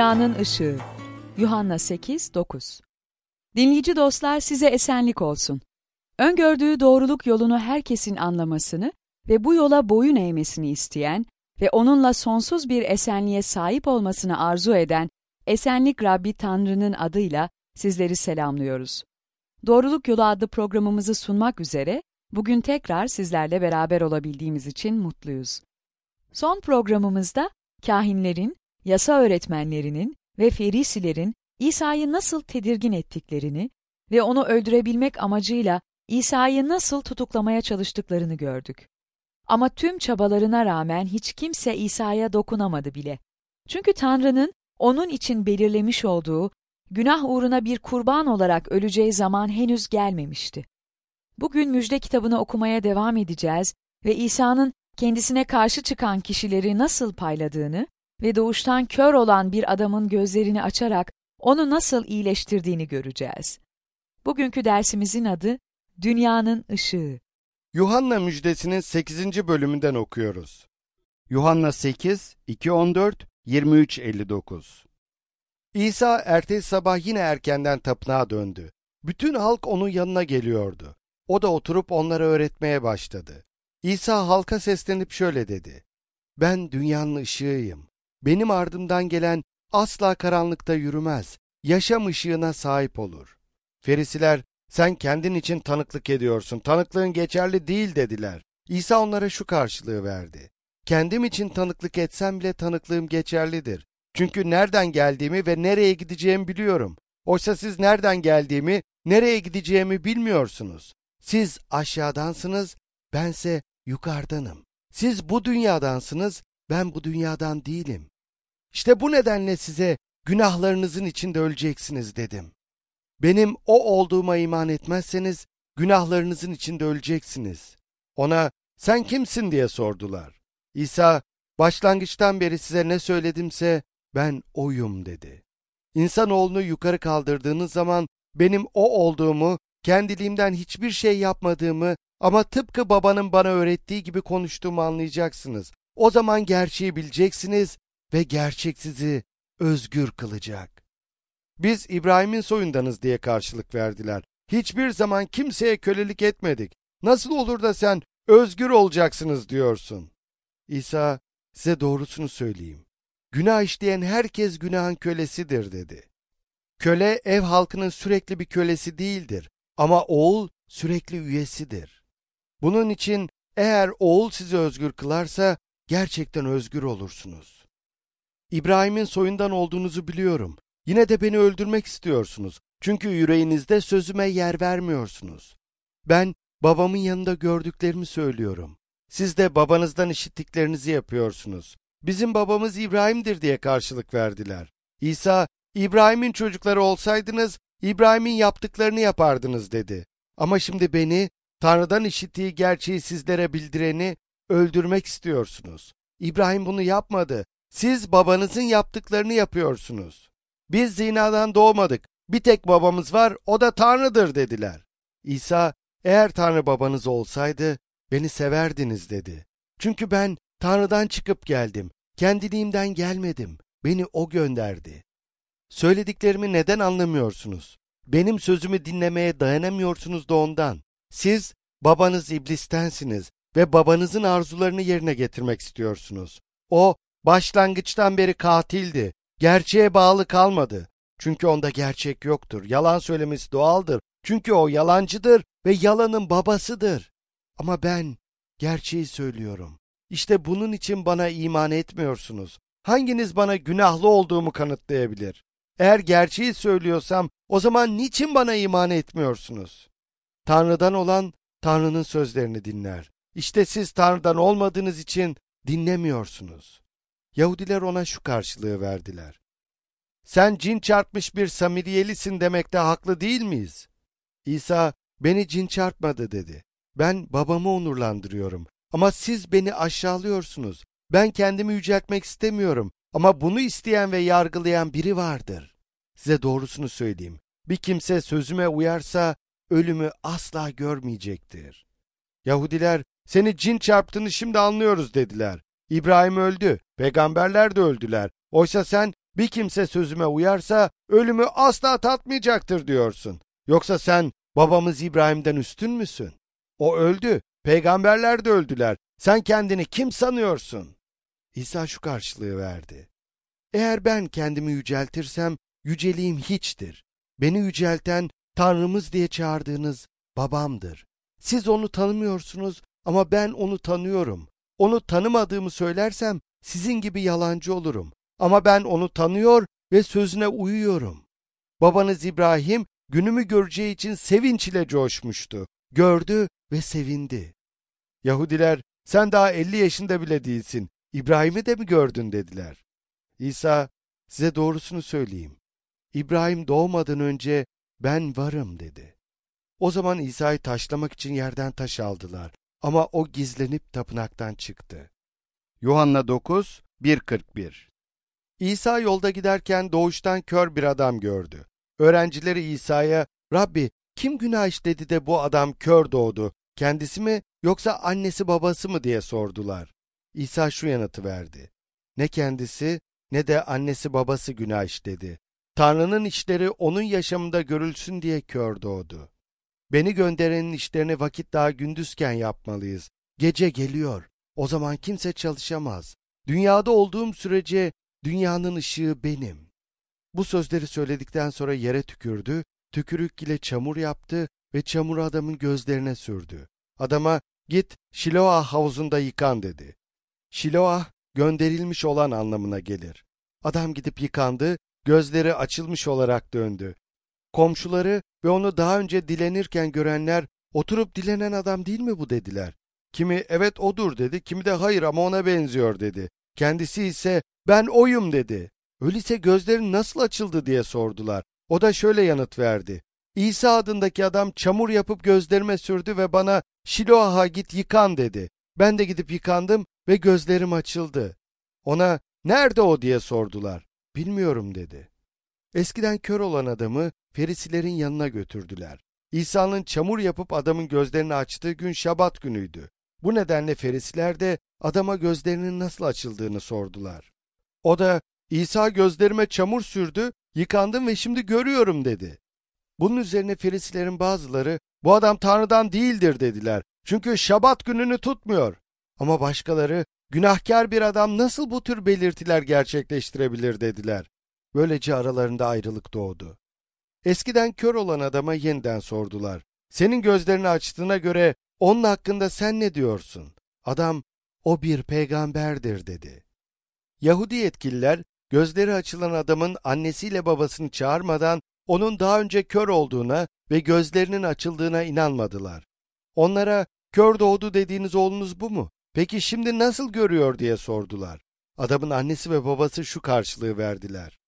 Dünyanın Işığı Yuhanna 8, 9 Dinleyici dostlar size esenlik olsun. Öngördüğü doğruluk yolunu herkesin anlamasını ve bu yola boyun eğmesini isteyen ve onunla sonsuz bir esenliğe sahip olmasını arzu eden Esenlik Rabbi Tanrı'nın adıyla sizleri selamlıyoruz. Doğruluk Yolu adlı programımızı sunmak üzere bugün tekrar sizlerle beraber olabildiğimiz için mutluyuz. Son programımızda kahinlerin, yasa öğretmenlerinin ve ferisilerin İsa'yı nasıl tedirgin ettiklerini ve onu öldürebilmek amacıyla İsa'yı nasıl tutuklamaya çalıştıklarını gördük. Ama tüm çabalarına rağmen hiç kimse İsa'ya dokunamadı bile. Çünkü Tanrı'nın onun için belirlemiş olduğu günah uğruna bir kurban olarak öleceği zaman henüz gelmemişti. Bugün müjde kitabını okumaya devam edeceğiz ve İsa'nın kendisine karşı çıkan kişileri nasıl payladığını ve doğuştan kör olan bir adamın gözlerini açarak onu nasıl iyileştirdiğini göreceğiz. Bugünkü dersimizin adı Dünyanın Işığı. Yuhanna müjdesinin 8. bölümünden okuyoruz. Yuhanna 8, 2-14, 23-59 İsa ertesi sabah yine erkenden tapınağa döndü. Bütün halk onun yanına geliyordu. O da oturup onlara öğretmeye başladı. İsa halka seslenip şöyle dedi. Ben dünyanın ışığıyım. Benim ardımdan gelen asla karanlıkta yürümez, yaşam ışığına sahip olur. Ferisiler, sen kendin için tanıklık ediyorsun, tanıklığın geçerli değil dediler. İsa onlara şu karşılığı verdi. Kendim için tanıklık etsem bile tanıklığım geçerlidir. Çünkü nereden geldiğimi ve nereye gideceğimi biliyorum. Oysa siz nereden geldiğimi, nereye gideceğimi bilmiyorsunuz. Siz aşağıdansınız, bense yukarıdanım. Siz bu dünyadansınız, ben bu dünyadan değilim. İşte bu nedenle size günahlarınızın içinde öleceksiniz dedim. Benim o olduğuma iman etmezseniz günahlarınızın içinde öleceksiniz. Ona sen kimsin diye sordular. İsa başlangıçtan beri size ne söyledimse ben oyum dedi. İnsanoğlunu yukarı kaldırdığınız zaman benim o olduğumu, kendiliğimden hiçbir şey yapmadığımı ama tıpkı babanın bana öğrettiği gibi konuştuğumu anlayacaksınız. O zaman gerçeği bileceksiniz ve gerçek sizi özgür kılacak. Biz İbrahim'in soyundanız diye karşılık verdiler. Hiçbir zaman kimseye kölelik etmedik. Nasıl olur da sen özgür olacaksınız diyorsun. İsa size doğrusunu söyleyeyim. Günah işleyen herkes günahın kölesidir dedi. Köle ev halkının sürekli bir kölesi değildir ama oğul sürekli üyesidir. Bunun için eğer oğul sizi özgür kılarsa gerçekten özgür olursunuz. İbrahim'in soyundan olduğunuzu biliyorum. Yine de beni öldürmek istiyorsunuz. Çünkü yüreğinizde sözüme yer vermiyorsunuz. Ben babamın yanında gördüklerimi söylüyorum. Siz de babanızdan işittiklerinizi yapıyorsunuz. Bizim babamız İbrahim'dir diye karşılık verdiler. İsa, İbrahim'in çocukları olsaydınız, İbrahim'in yaptıklarını yapardınız dedi. Ama şimdi beni, Tanrı'dan işittiği gerçeği sizlere bildireni öldürmek istiyorsunuz. İbrahim bunu yapmadı. Siz babanızın yaptıklarını yapıyorsunuz. Biz zinadan doğmadık. Bir tek babamız var, o da Tanrı'dır dediler. İsa, eğer Tanrı babanız olsaydı, beni severdiniz dedi. Çünkü ben Tanrı'dan çıkıp geldim. Kendiliğimden gelmedim. Beni O gönderdi. Söylediklerimi neden anlamıyorsunuz? Benim sözümü dinlemeye dayanamıyorsunuz da ondan. Siz babanız iblistensiniz ve babanızın arzularını yerine getirmek istiyorsunuz. O başlangıçtan beri katildi. Gerçeğe bağlı kalmadı. Çünkü onda gerçek yoktur. Yalan söylemesi doğaldır. Çünkü o yalancıdır ve yalanın babasıdır. Ama ben gerçeği söylüyorum. İşte bunun için bana iman etmiyorsunuz. Hanginiz bana günahlı olduğumu kanıtlayabilir? Eğer gerçeği söylüyorsam o zaman niçin bana iman etmiyorsunuz? Tanrı'dan olan Tanrı'nın sözlerini dinler. İşte siz Tanrı'dan olmadığınız için dinlemiyorsunuz. Yahudiler ona şu karşılığı verdiler. Sen cin çarpmış bir Samiriyelisin demekte haklı değil miyiz? İsa, beni cin çarpmadı dedi. Ben babamı onurlandırıyorum. Ama siz beni aşağılıyorsunuz. Ben kendimi yüceltmek istemiyorum. Ama bunu isteyen ve yargılayan biri vardır. Size doğrusunu söyleyeyim. Bir kimse sözüme uyarsa ölümü asla görmeyecektir. Yahudiler seni cin çarptığını şimdi anlıyoruz dediler. İbrahim öldü, peygamberler de öldüler. Oysa sen Bir kimse sözüme uyarsa ölümü asla tatmayacaktır diyorsun. Yoksa sen babamız İbrahim'den üstün müsün? O öldü, peygamberler de öldüler. Sen kendini kim sanıyorsun? İsa şu karşılığı verdi. Eğer ben kendimi yüceltirsem yüceliğim hiçtir. Beni yücelten Tanrımız diye çağırdığınız babamdır. Siz onu tanımıyorsunuz ama ben onu tanıyorum. Onu tanımadığımı söylersem sizin gibi yalancı olurum. Ama ben onu tanıyor ve sözüne uyuyorum. Babanız İbrahim günümü göreceği için sevinç ile coşmuştu. Gördü ve sevindi. Yahudiler sen daha elli yaşında bile değilsin. İbrahim'i de mi gördün dediler. İsa size doğrusunu söyleyeyim. İbrahim doğmadan önce ben varım dedi. O zaman İsa'yı taşlamak için yerden taş aldılar ama o gizlenip tapınaktan çıktı. Yuhanna 9, 1.41 İsa yolda giderken doğuştan kör bir adam gördü. Öğrencileri İsa'ya, Rabbi kim günah işledi de bu adam kör doğdu, kendisi mi yoksa annesi babası mı diye sordular. İsa şu yanıtı verdi. Ne kendisi ne de annesi babası günah işledi. Tanrı'nın işleri onun yaşamında görülsün diye kör doğdu. Beni gönderenin işlerini vakit daha gündüzken yapmalıyız. Gece geliyor. O zaman kimse çalışamaz. Dünyada olduğum sürece dünyanın ışığı benim. Bu sözleri söyledikten sonra yere tükürdü, tükürük ile çamur yaptı ve çamuru adamın gözlerine sürdü. Adama git Şiloah havuzunda yıkan dedi. Şiloah gönderilmiş olan anlamına gelir. Adam gidip yıkandı, gözleri açılmış olarak döndü. Komşuları ve onu daha önce dilenirken görenler oturup dilenen adam değil mi bu dediler. Kimi evet odur dedi, kimi de hayır ama ona benziyor dedi. Kendisi ise ben oyum dedi. Öyleyse gözlerin nasıl açıldı diye sordular. O da şöyle yanıt verdi. İsa adındaki adam çamur yapıp gözlerime sürdü ve bana Şiloah'a git yıkan dedi. Ben de gidip yıkandım ve gözlerim açıldı. Ona nerede o diye sordular. Bilmiyorum dedi. Eskiden kör olan adamı Ferisilerin yanına götürdüler. İsa'nın çamur yapıp adamın gözlerini açtığı gün şabat günüydü. Bu nedenle Ferisiler de adama gözlerinin nasıl açıldığını sordular. O da İsa gözlerime çamur sürdü, yıkandım ve şimdi görüyorum dedi. Bunun üzerine Ferisilerin bazıları bu adam Tanrı'dan değildir dediler. Çünkü şabat gününü tutmuyor. Ama başkaları günahkar bir adam nasıl bu tür belirtiler gerçekleştirebilir dediler. Böylece aralarında ayrılık doğdu. Eskiden kör olan adama yeniden sordular. Senin gözlerini açtığına göre onun hakkında sen ne diyorsun? Adam, o bir peygamberdir dedi. Yahudi yetkililer, gözleri açılan adamın annesiyle babasını çağırmadan onun daha önce kör olduğuna ve gözlerinin açıldığına inanmadılar. Onlara, kör doğdu dediğiniz oğlunuz bu mu? Peki şimdi nasıl görüyor diye sordular. Adamın annesi ve babası şu karşılığı verdiler.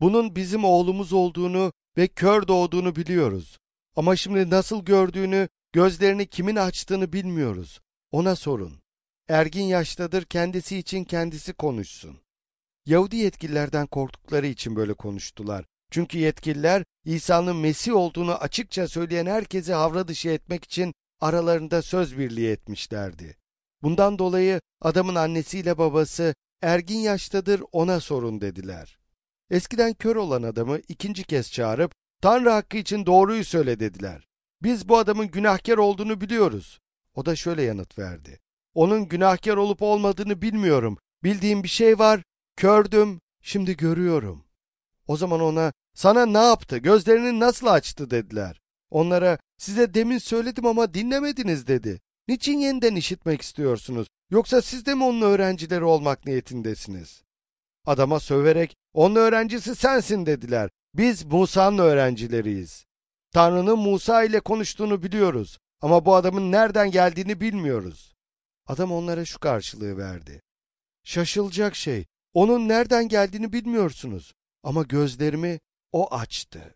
Bunun bizim oğlumuz olduğunu ve kör doğduğunu biliyoruz. Ama şimdi nasıl gördüğünü, gözlerini kimin açtığını bilmiyoruz. Ona sorun. Ergin yaştadır, kendisi için kendisi konuşsun. Yahudi yetkililerden korktukları için böyle konuştular. Çünkü yetkililer İsa'nın Mesih olduğunu açıkça söyleyen herkesi havra dışı etmek için aralarında söz birliği etmişlerdi. Bundan dolayı adamın annesiyle babası ergin yaştadır ona sorun dediler. Eskiden kör olan adamı ikinci kez çağırıp Tanrı hakkı için doğruyu söyle dediler. Biz bu adamın günahkar olduğunu biliyoruz. O da şöyle yanıt verdi. Onun günahkar olup olmadığını bilmiyorum. Bildiğim bir şey var. Kördüm, şimdi görüyorum. O zaman ona sana ne yaptı, gözlerini nasıl açtı dediler. Onlara size demin söyledim ama dinlemediniz dedi. Niçin yeniden işitmek istiyorsunuz? Yoksa siz de mi onun öğrencileri olmak niyetindesiniz? Adama söverek onun öğrencisi sensin dediler. Biz Musa'nın öğrencileriyiz. Tanrı'nın Musa ile konuştuğunu biliyoruz ama bu adamın nereden geldiğini bilmiyoruz. Adam onlara şu karşılığı verdi. Şaşılacak şey, onun nereden geldiğini bilmiyorsunuz ama gözlerimi o açtı.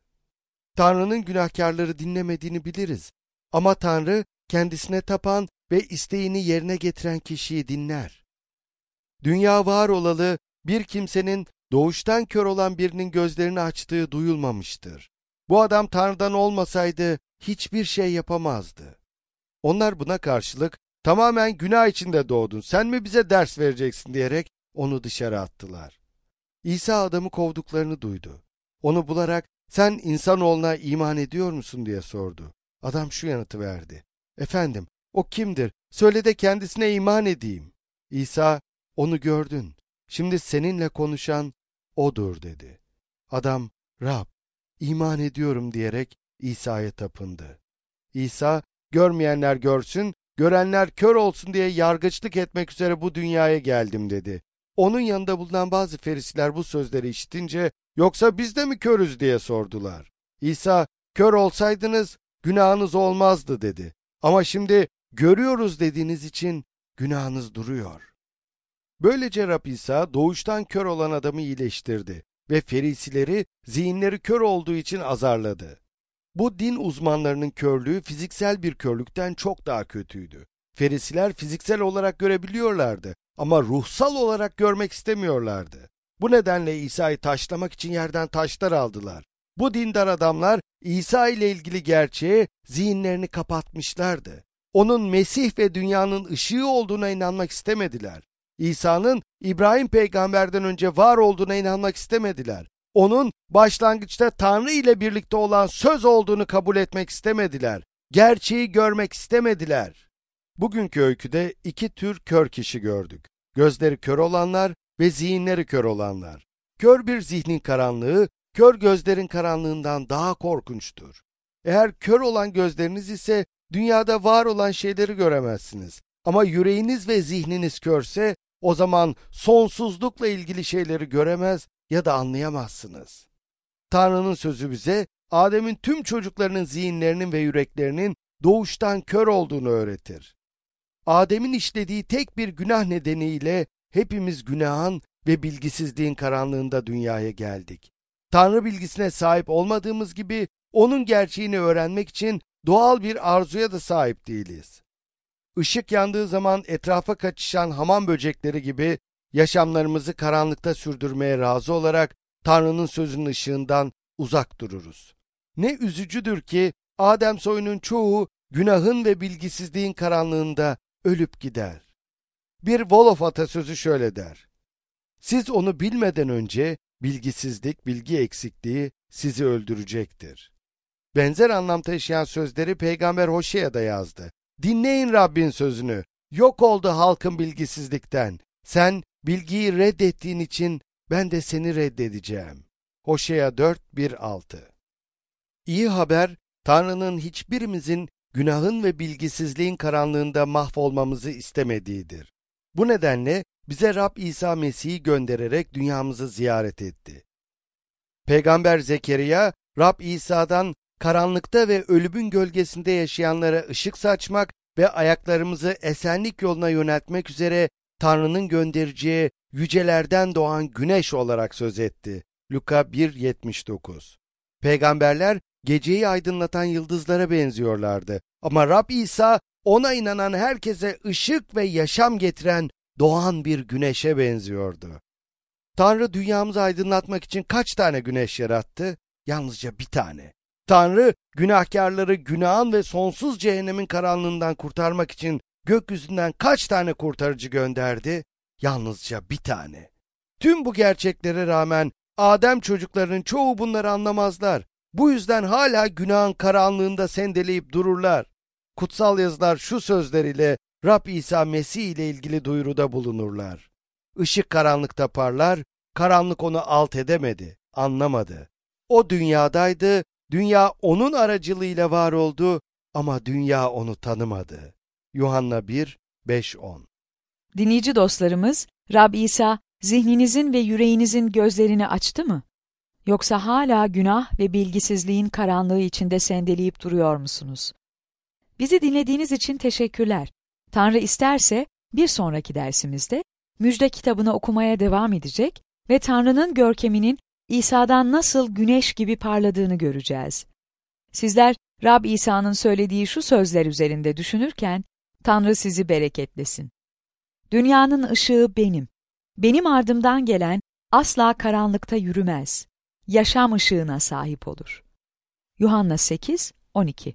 Tanrı'nın günahkarları dinlemediğini biliriz ama Tanrı kendisine tapan ve isteğini yerine getiren kişiyi dinler. Dünya var olalı bir kimsenin doğuştan kör olan birinin gözlerini açtığı duyulmamıştır. Bu adam Tanrı'dan olmasaydı hiçbir şey yapamazdı. Onlar buna karşılık tamamen günah içinde doğdun, sen mi bize ders vereceksin diyerek onu dışarı attılar. İsa adamı kovduklarını duydu. Onu bularak sen insanoğluna iman ediyor musun diye sordu. Adam şu yanıtı verdi. Efendim o kimdir? Söyle de kendisine iman edeyim. İsa onu gördün. Şimdi seninle konuşan odur dedi. Adam Rab iman ediyorum diyerek İsa'ya tapındı. İsa görmeyenler görsün, görenler kör olsun diye yargıçlık etmek üzere bu dünyaya geldim dedi. Onun yanında bulunan bazı ferisiler bu sözleri işitince yoksa biz de mi körüz diye sordular. İsa kör olsaydınız günahınız olmazdı dedi. Ama şimdi görüyoruz dediğiniz için günahınız duruyor. Böylece Rab İsa doğuştan kör olan adamı iyileştirdi ve ferisileri zihinleri kör olduğu için azarladı. Bu din uzmanlarının körlüğü fiziksel bir körlükten çok daha kötüydü. Ferisiler fiziksel olarak görebiliyorlardı ama ruhsal olarak görmek istemiyorlardı. Bu nedenle İsa'yı taşlamak için yerden taşlar aldılar. Bu dindar adamlar İsa ile ilgili gerçeğe zihinlerini kapatmışlardı. Onun Mesih ve dünyanın ışığı olduğuna inanmak istemediler. İsa'nın İbrahim peygamberden önce var olduğuna inanmak istemediler. Onun başlangıçta Tanrı ile birlikte olan söz olduğunu kabul etmek istemediler. Gerçeği görmek istemediler. Bugünkü öyküde iki tür kör kişi gördük. Gözleri kör olanlar ve zihinleri kör olanlar. Kör bir zihnin karanlığı, kör gözlerin karanlığından daha korkunçtur. Eğer kör olan gözleriniz ise dünyada var olan şeyleri göremezsiniz. Ama yüreğiniz ve zihniniz körse o zaman sonsuzlukla ilgili şeyleri göremez ya da anlayamazsınız. Tanrı'nın sözü bize Adem'in tüm çocuklarının zihinlerinin ve yüreklerinin doğuştan kör olduğunu öğretir. Adem'in işlediği tek bir günah nedeniyle hepimiz günahın ve bilgisizliğin karanlığında dünyaya geldik. Tanrı bilgisine sahip olmadığımız gibi onun gerçeğini öğrenmek için doğal bir arzuya da sahip değiliz. Işık yandığı zaman etrafa kaçışan hamam böcekleri gibi yaşamlarımızı karanlıkta sürdürmeye razı olarak Tanrı'nın sözünün ışığından uzak dururuz. Ne üzücüdür ki Adem soyunun çoğu günahın ve bilgisizliğin karanlığında ölüp gider. Bir Wolof atasözü şöyle der. Siz onu bilmeden önce bilgisizlik, bilgi eksikliği sizi öldürecektir. Benzer anlam taşıyan sözleri Peygamber Hoşe'ye da yazdı. Dinleyin Rabbin sözünü. Yok oldu halkın bilgisizlikten. Sen bilgiyi reddettiğin için ben de seni reddedeceğim. Hoşea 4 1 6 İyi haber, Tanrı'nın hiçbirimizin günahın ve bilgisizliğin karanlığında mahvolmamızı istemediğidir. Bu nedenle bize Rab İsa Mesih'i göndererek dünyamızı ziyaret etti. Peygamber Zekeriya, Rab İsa'dan karanlıkta ve ölümün gölgesinde yaşayanlara ışık saçmak ve ayaklarımızı esenlik yoluna yöneltmek üzere Tanrı'nın göndereceği yücelerden doğan güneş olarak söz etti. Luka 1.79 Peygamberler geceyi aydınlatan yıldızlara benziyorlardı. Ama Rab İsa ona inanan herkese ışık ve yaşam getiren doğan bir güneşe benziyordu. Tanrı dünyamızı aydınlatmak için kaç tane güneş yarattı? Yalnızca bir tane. Tanrı günahkarları günahın ve sonsuz cehennemin karanlığından kurtarmak için gökyüzünden kaç tane kurtarıcı gönderdi? Yalnızca bir tane. Tüm bu gerçeklere rağmen Adem çocuklarının çoğu bunları anlamazlar. Bu yüzden hala günahın karanlığında sendeleyip dururlar. Kutsal yazılar şu sözleriyle Rab İsa Mesih ile ilgili duyuruda bulunurlar. Işık karanlıkta parlar, karanlık onu alt edemedi, anlamadı. O dünyadaydı, dünya onun aracılığıyla var oldu ama dünya onu tanımadı. Yuhanna 1, 5-10 Dinleyici dostlarımız, Rab İsa zihninizin ve yüreğinizin gözlerini açtı mı? Yoksa hala günah ve bilgisizliğin karanlığı içinde sendeleyip duruyor musunuz? Bizi dinlediğiniz için teşekkürler. Tanrı isterse bir sonraki dersimizde Müjde kitabını okumaya devam edecek ve Tanrı'nın görkeminin İsa'dan nasıl güneş gibi parladığını göreceğiz. Sizler Rab İsa'nın söylediği şu sözler üzerinde düşünürken Tanrı sizi bereketlesin. Dünyanın ışığı benim. Benim ardımdan gelen asla karanlıkta yürümez. Yaşam ışığına sahip olur. Yuhanna 8, 12